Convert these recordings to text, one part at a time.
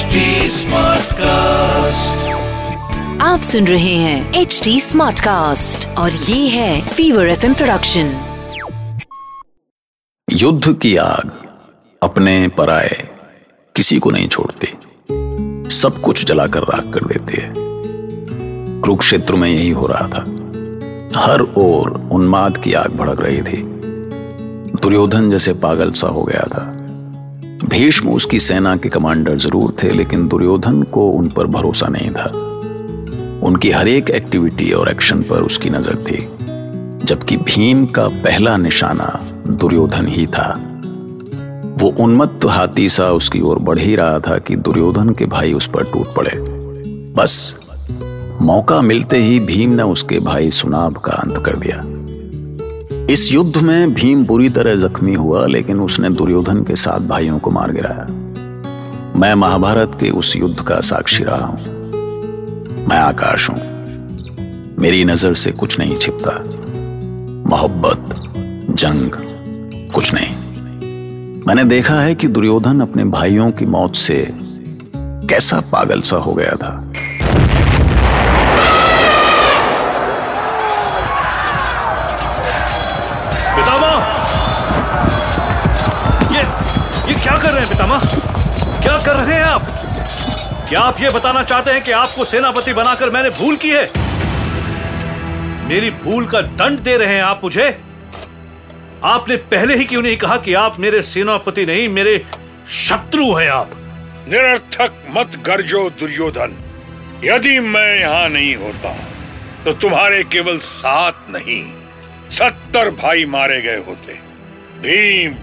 HD Smartcast. आप सुन रहे हैं एच डी स्मार्ट कास्ट और ये है फीवर एफ़ प्रोडक्शन युद्ध की आग अपने पराए किसी को नहीं छोड़ती। सब कुछ जलाकर राख कर देती है। कुरुक्षेत्र में यही हो रहा था। हर ओर उन्माद की आग भड़क रही थी। दुर्योधन जैसे पागल सा हो गया था। भीष्म उसकी सेना के कमांडर ज़रूर थे, लेकिन दुर्योधन को उन पर भरोसा नहीं था। उनकी हर एक एक्टिविटी और एक्शन पर उसकी नज़र थी, जबकि भीम का पहला निशाना दुर्योधन ही था। वो उन्मत्त हाथी सा उसकी ओर बढ़ ही रहा था कि दुर्योधन के भाई उस पर टूट पड़े। बस, मौका मिलते ही भीम ने उसके भाई सुनाब का अंत कर दिया। इस युद्ध में भीम बुरी तरह जख्मी हुआ, लेकिन उसने दुर्योधन के साथ भाइयों को मार गिराया। मैं महाभारत के उस युद्ध का साक्षी रहा हूँ। मैं आकाश हूँ। मेरी नज़र से कुछ नहीं छिपता। मोहब्बत, जंग, कुछ नहीं। मैंने देखा है कि दुर्योधन अपने भाइयों की मौत से कैसा पागल सा हो गया था। पितामह। ये ये क्या कर रहे हैं पितामह? क्या कर रहे हैं आप? क्या आप ये बताना चाहते हैं कि आपको सेनापति बनाकर मैंने भूल की है? मेरी भूल का दंड दे रहे हैं आप मुझे? आपने पहले ही क्यों नहीं कहा कि आप मेरे सेनापति नहीं, मेरे शत्रु हैं आप? निरर्थक मत गर्जो दुर्योधन। यदि मैं यहाँ नहीं होता तो तुम्हारे केवल सात नहीं। सत्तर भाई मारे गए होते। भीम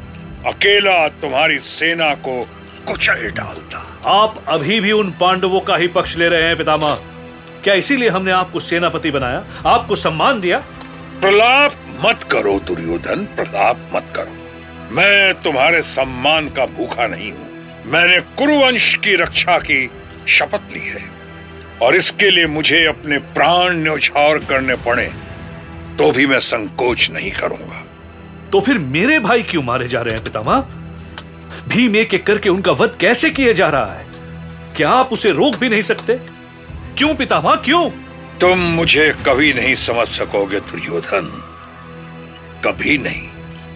अकेला तुम्हारी सेना को कुचल डालता। आप अभी भी उन पांडवों का ही पक्ष ले रहे हैं पितामह। क्या इसीलिए हमने आपको सेनापति बनाया आपको सम्मान दिया? प्रलाप मत करो दुर्योधन प्रलाप मत करो। मैं तुम्हारे सम्मान का भूखा नहीं हूँ। मैंने कुरुवंश की रक्षा की शपथ ली है। और इसके लिए मुझे अपने प्राण न्यौछावर करने पड़े। तो भी मैं संकोच नहीं करूँगा। तो फिर मेरे भाई क्यों मारे जा रहे हैं पितामह? भीम एक एक करके उनका वध कैसे किया जा रहा है? क्या आप उसे रोक भी नहीं सकते? क्यों पितामह? क्यों? तुम मुझे कभी नहीं समझ सकोगे दुर्योधन। कभी नहीं।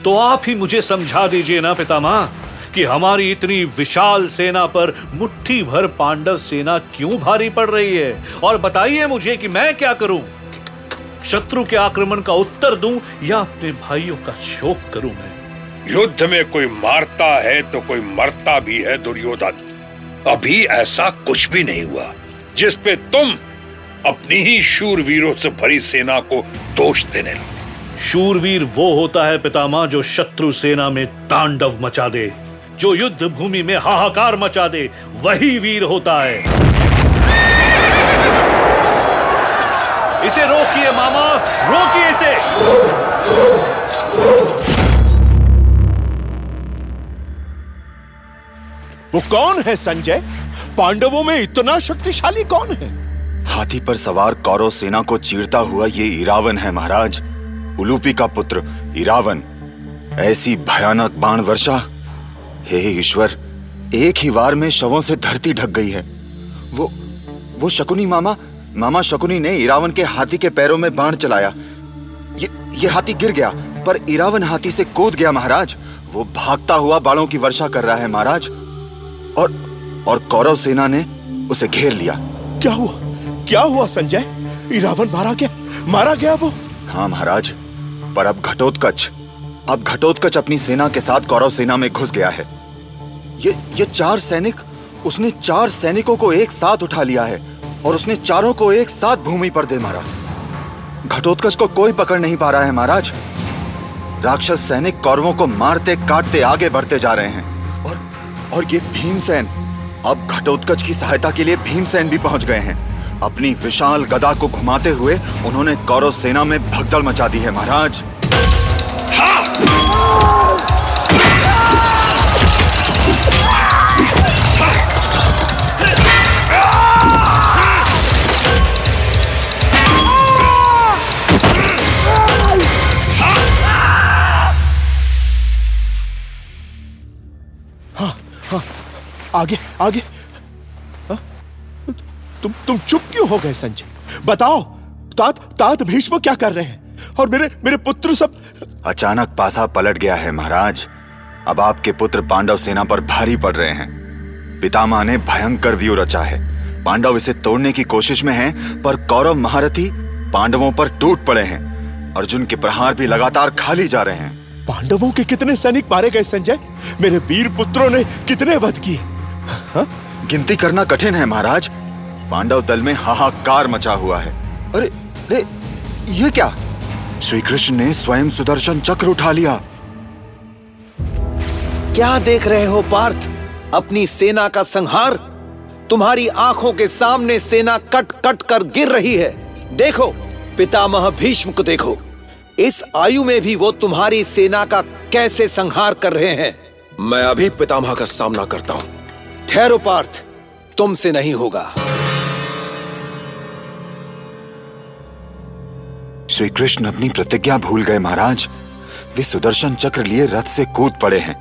तो आप ही मुझे समझा दीजिए ना पितामह कि हमारी इतनी विशाल सेना पर मुट्ठी भर पांडव सेना क्यों भारी पड़ रही है? और बताइए मुझे कि मैं क्या करूँ? शत्रु के आक्रमण का उत्तर दूँ या अपने भाइयों का शोक करूँ मैं? युद्ध में कोई मारता है तो कोई मरता भी है दुर्योधन। अभी ऐसा कुछ भी नहीं हुआ जिस पे तुम अपनी ही शूरवीरों से भरी सेना को दोष देने लगे। शूरवीर वो होता है पितामह जो शत्रु सेना में तांडव मचा दे जो युद्ध भूमि में हाहाकार मचा दे वही वीर होता है इसे रोकिए मामा रोकिए इसे वो कौन है संजय? पांडवों में इतना शक्तिशाली कौन है? हाथी पर सवार कौरव सेना को चीरता हुआ ये इरावन है, महाराज। उलूपी का पुत्र इरावन। ऐसी भयानक बाण वर्षा। हे ईश्वर, एक ही वार में शवों से धरती ढक गई है। वो वो शकुनी मामा मामा शकुनी ने इरावन के हाथी के पैरों में बाण चलाया। ये हाथी गिर गया पर इरावन हाथी से कूद गया महाराज। वो भागता हुआ बाणों की वर्षा कर रहा है महाराज और और कौरव सेना ने उसे घेर लिया। क्या हुआ? क्या हुआ संजय? इरावन मारा गया मारा गया वो। हाँ महाराज पर अब घटोत्कच अब घटोत्कच अपनी सेना के साथ कौरव सेना में घुस गया है। ये ये चार सैनिक उसने चार सैनिकों को एक साथ उठा लिया है और उसने चारों को एक साथ भूमि पर दे मारा। घटोत्कच को कोई पकड़ नहीं पा रहा है महाराज। राक्षस सैनिक कौरवों को मारते, काटते, आगे बढ़ते जा रहे हैं। और और ये भीमसेन, अब घटोत्कच की सहायता के लिए भीमसेन भी पहुँच गए हैं। अपनी विशाल गदा को घुमाते हुए उन्होंने कौरव सेना में भगदड़ मचा दी है महाराज। आगे आगे। तुम तुम चुप क्यों हो गए संजय? बताओ तात तात भीष्म क्या कर रहे हैं? और मेरे मेरे पुत्र सब अचानक पासा पलट गया है महाराज। अब आपके पुत्र पांडव सेना पर भारी पड़ रहे हैं। पितामह ने भयंकर व्यू रचा है। पांडव इसे तोड़ने की कोशिश में हैं, पर कौरव महारथी पांडवों पर टूट पड़े हैं। अर्जुन के प्रहार भी लगातार खाली जा रहे हैं। पांडवों के कितने सैनिक मारे गए संजय? मेरे वीर पुत्रों ने कितने वध किए? हाँ? गिनती करना कठिन है महाराज। पांडव दल में हाहाकार मचा हुआ है। अरे अरे ये क्या? श्री कृष्ण ने स्वयं सुदर्शन चक्र उठा लिया। क्या देख रहे हो पार्थ? अपनी सेना का संहार? तुम्हारी आँखों के सामने सेना कट कट कर गिर रही है। देखो पितामह भीष्म को देखो। इस आयु में भी वो तुम्हारी सेना का कैसे संहार कर रहे हैं? मैं अभी पितामह का सामना करता हूँ। ठहरो पार्थ तुमसे नहीं होगा। श्री कृष्ण अपनी प्रतिज्ञा भूल गए महाराज। वे सुदर्शन चक्र लिए रथ से कूद पड़े हैं।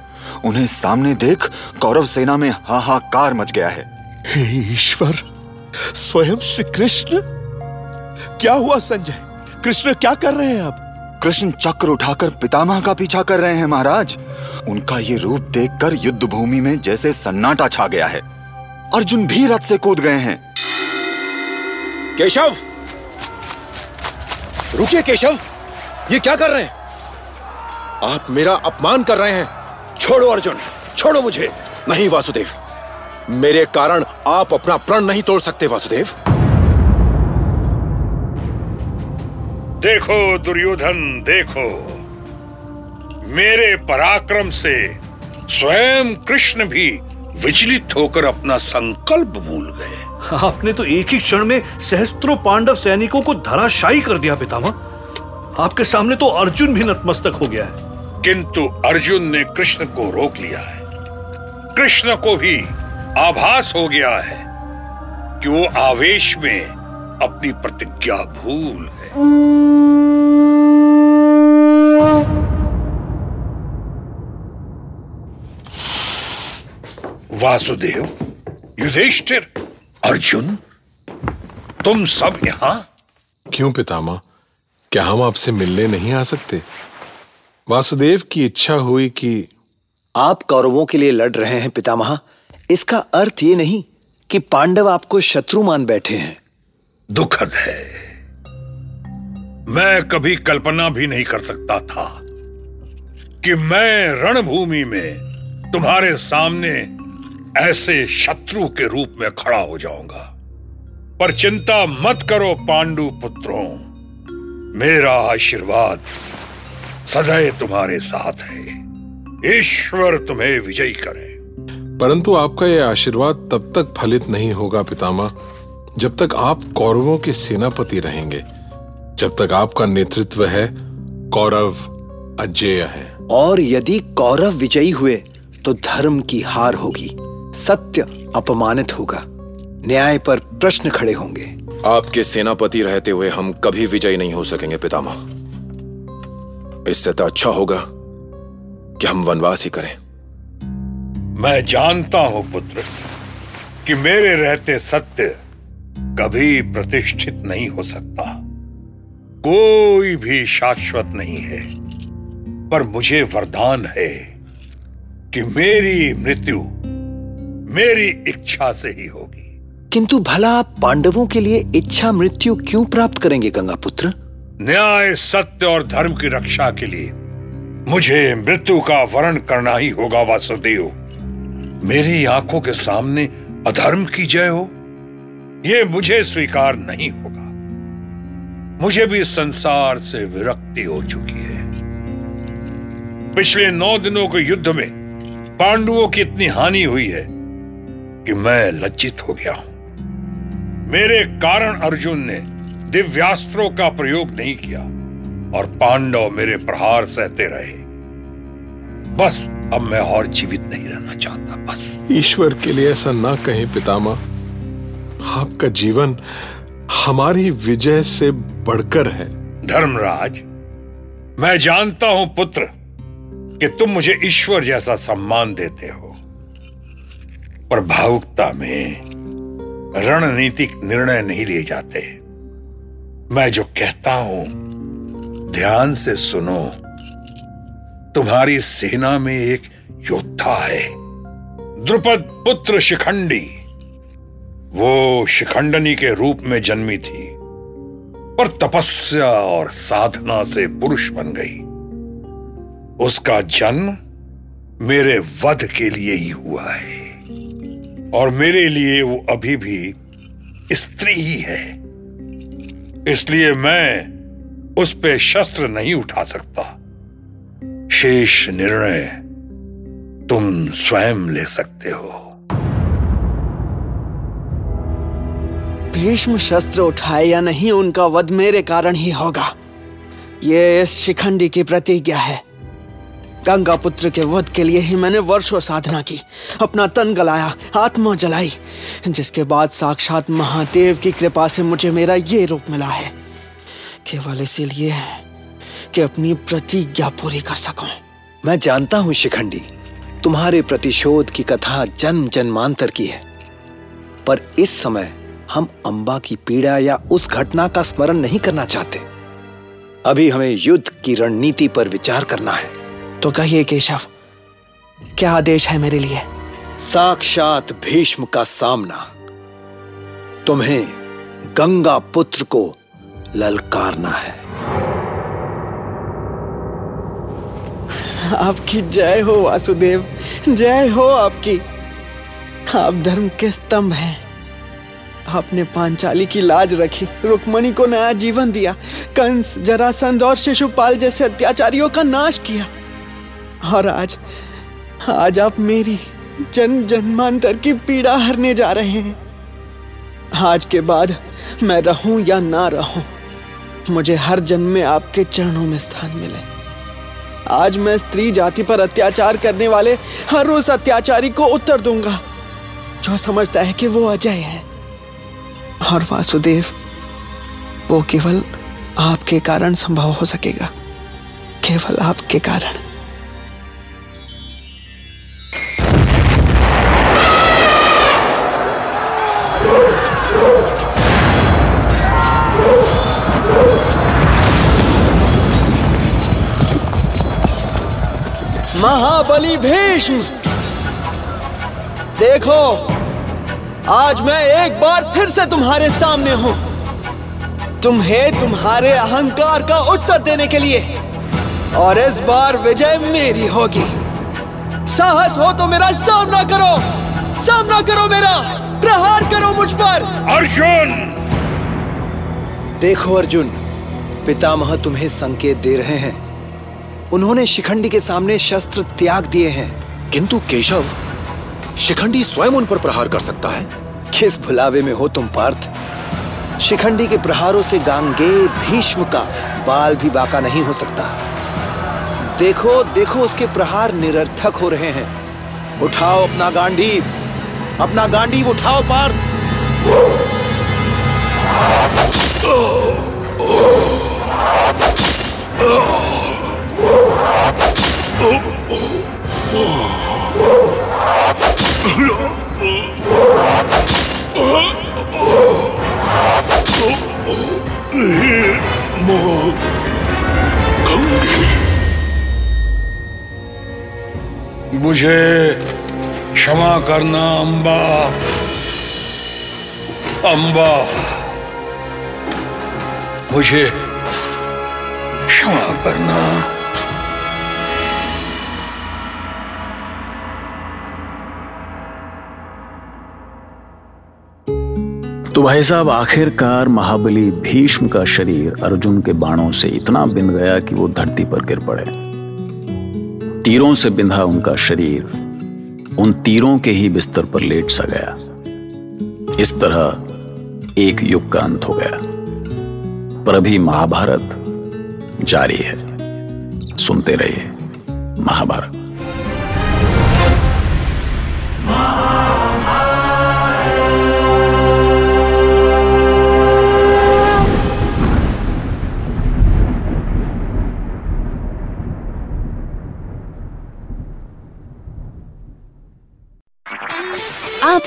उन्हें सामने देख कौरव सेना में हाहाकार मच गया है। हे ईश्वर स्वयं श्री कृष्ण क्या हुआ संजय? कृष्ण क्या कर रहे हैं आप? कृष्ण चक्र उठाकर पितामह का पीछा कर रहे हैं महाराज। उनका ये रूप देखकर युद्ध भूमि में जैसे सन्नाटा छा गया है। अर्जुन भी रथ से कूद गए हैं। केशव! रुकिए केशव! ये क्या कर रहे हैं? आप मेरा अपमान कर रहे हैं। छोड़ो अर्जुन! छोड़ो मुझे! नहीं वासुदेव। मेरे कारण आप अपना प्रण नहीं तोड़ सकते वासुदेव। देखो दुर्योधन देखो। मेरे पराक्रम से स्वयं कृष्ण भी विचलित होकर अपना संकल्प भूल गए। आपने तो एक ही क्षण में सहस्त्रों पांडव सैनिकों को धराशायी कर दिया पितामह। आपके सामने तो अर्जुन भी नतमस्तक हो गया है। किंतु अर्जुन ने कृष्ण को रोक लिया है। कृष्ण को भी आभास हो गया है कि वो आवेश में अपनी प्रतिज्ञा भूल गए। वासुदेव युधिष्ठिर अर्जुन तुम सब यहाँ? क्यों पितामह? क्या हम आपसे मिलने नहीं आ सकते? वासुदेव की इच्छा हुई कि आप कौरवों के लिए लड़ रहे हैं पितामह। इसका अर्थ ये नहीं कि पांडव आपको शत्रु मान बैठे हैं। दुखद है। मैं कभी कल्पना भी नहीं कर सकता था कि मैं रणभूमि में तुम्हारे सामने ऐसे शत्रु के रूप में खड़ा हो जाऊँगा। पर चिंता मत करो पांडु पुत्रों। मेरा आशीर्वाद सदैव तुम्हारे साथ है। ईश्वर तुम्हें विजयी करे। परंतु आपका यह आशीर्वाद तब तक फलित नहीं होगा पितामह जब तक आप कौरवों के सेनापति रहेंगे। जब तक आपका नेतृत्व है कौरव अजेय है। और यदि कौरव विजयी हुए तो धर्म की हार होगी। सत्य अपमानित होगा। न्याय पर प्रश्न खड़े होंगे। आपके सेनापति रहते हुए हम कभी विजयी नहीं हो सकेंगे पितामह। इससे तो अच्छा होगा कि हम वनवास ही करें। मैं जानता हूँ पुत्र कि मेरे रहते सत्य कभी प्रतिष्ठित नहीं हो सकता। कोई भी शाश्वत नहीं है पर मुझे वरदान है कि मेरी मृत्यु मेरी इच्छा से ही होगी। किंतु भला आप पांडवों के लिए इच्छा मृत्यु क्यों प्राप्त करेंगे गंगा पुत्र न्याय सत्य और धर्म की रक्षा के लिए मुझे मृत्यु का वरण करना ही होगा वासुदेव। मेरी आँखों के सामने अधर्म की जय हो यह मुझे स्वीकार नहीं होगा। मुझे भी संसार से विरक्ति हो चुकी है। पिछले नौ दिनों के युद्ध में पांडवों की इतनी हानि हुई है कि मैं लज्जित हो गया हूँ। मेरे कारण अर्जुन ने दिव्यास्त्रों का प्रयोग नहीं किया और पांडव मेरे प्रहार सहते रहे। बस अब मैं और जीवित नहीं रहना चाहता बस। ईश्वर के लिए ऐसा ना कहें पितामह। आपका जीवन हमारी विजय से बढ़कर है। धर्मराज मैं जानता हूँ पुत्र कि तुम मुझे ईश्वर जैसा सम्मान देते हो। पर भावुकता में रणनीतिक निर्णय नहीं लिए जाते। मैं जो कहता हूँ, ध्यान से सुनो। तुम्हारी सेना में एक योद्धा है, द्रुपद पुत्र शिखंडी। वो शिखंडनी के रूप में जन्मी थी, पर तपस्या और साधना से पुरुष बन गई। उसका जन्म मेरे वध के लिए ही हुआ है। और मेरे लिए वो अभी भी स्त्री ही है। इसलिए मैं उस पे शस्त्र नहीं उठा सकता। शेष निर्णय तुम स्वयं ले सकते हो। भीष्म शस्त्र उठाए या नहीं, उनका वध मेरे कारण ही होगा। ये इस शिखंडी की प्रतिज्ञा है। गंगा पुत्र के वध के लिए ही मैंने वर्षों साधना की, अपना तन गलाया, आत्मा जलाई, जिसके बाद साक्षात महादेव की कृपा से मुझे मेरा ये रूप मिला है। केवल इसीलिए कि अपनी प्रतिज्ञा पूरी कर सकूँ। मैं जानता हूँ शिखंडी, तुम्हारे प्रतिशोध की कथा जन्म जन्मांतर की है। पर इस समय हम अंबा की पीड़ा या उस घटना का स्मरण नहीं करना चाहते। अभी हमें युद्ध की रणनीति पर विचार करना है। तो कहिए केशव क्या आदेश है मेरे लिए? साक्षात भीष्म का सामना। तुम्हें गंगा पुत्र को ललकारना है। आपकी जय हो वासुदेव। जय हो आपकी। आप धर्म के स्तंभ हैं। आपने पांचाली की लाज रखी रुक्मणी को नया जीवन दिया कंस जरासंध और शिशुपाल जैसे अत्याचारियों का नाश किया। और आज आज आप मेरी जन्म जन्मांतर की पीड़ा हरने जा रहे हैं। आज के बाद मैं रहूँ या ना रहूँ, मुझे हर जन्म में आपके चरणों में स्थान मिले। आज मैं स्त्री जाति पर अत्याचार करने वाले हर उस अत्याचारी को उत्तर दूँगा, जो समझता है कि वो अजय है। और वासुदेव, वो केवल आपके कारण संभव हो सकेगा, केवल आपके कारण। महाबली भीष्म देखो आज मैं एक बार फिर से तुम्हारे सामने हूँ। तुम्हें तुम्हारे अहंकार का उत्तर देने के लिए और इस बार विजय मेरी होगी। साहस हो तो मेरा सामना करो। सामना करो मेरा। प्रहार करो मुझ पर। अर्जुन! देखो अर्जुन पितामह तुम्हें संकेत दे रहे हैं। उन्होंने शिखंडी के सामने शस्त्र त्याग दिए हैं किंतु केशव शिखंडी स्वयं उन पर प्रहार कर सकता है किस भुलावे में हो तुम पार्थ शिखंडी के प्रहारों से गांगे भीष्म का बाल भी बाका नहीं हो सकता देखो देखो उसके प्रहार निरर्थक हो रहे हैं उठाओ अपना गांडीव अपना गांडीव उठाओ पार्थ मुझे क्षमा करना अंबा। अंबा। मुझे क्षमा करना। तो भाई साहब, आखिरकार महाबली भीष्म का शरीर अर्जुन के बाणों से इतना बिंद गया कि वो धरती पर गिर पड़े। तीरों से बिंधा उनका शरीर उन तीरों के ही बिस्तर पर लेट सा गया। इस तरह एक युग का अंत हो गया। पर अभी महाभारत जारी है। सुनते रहिए महाभारत।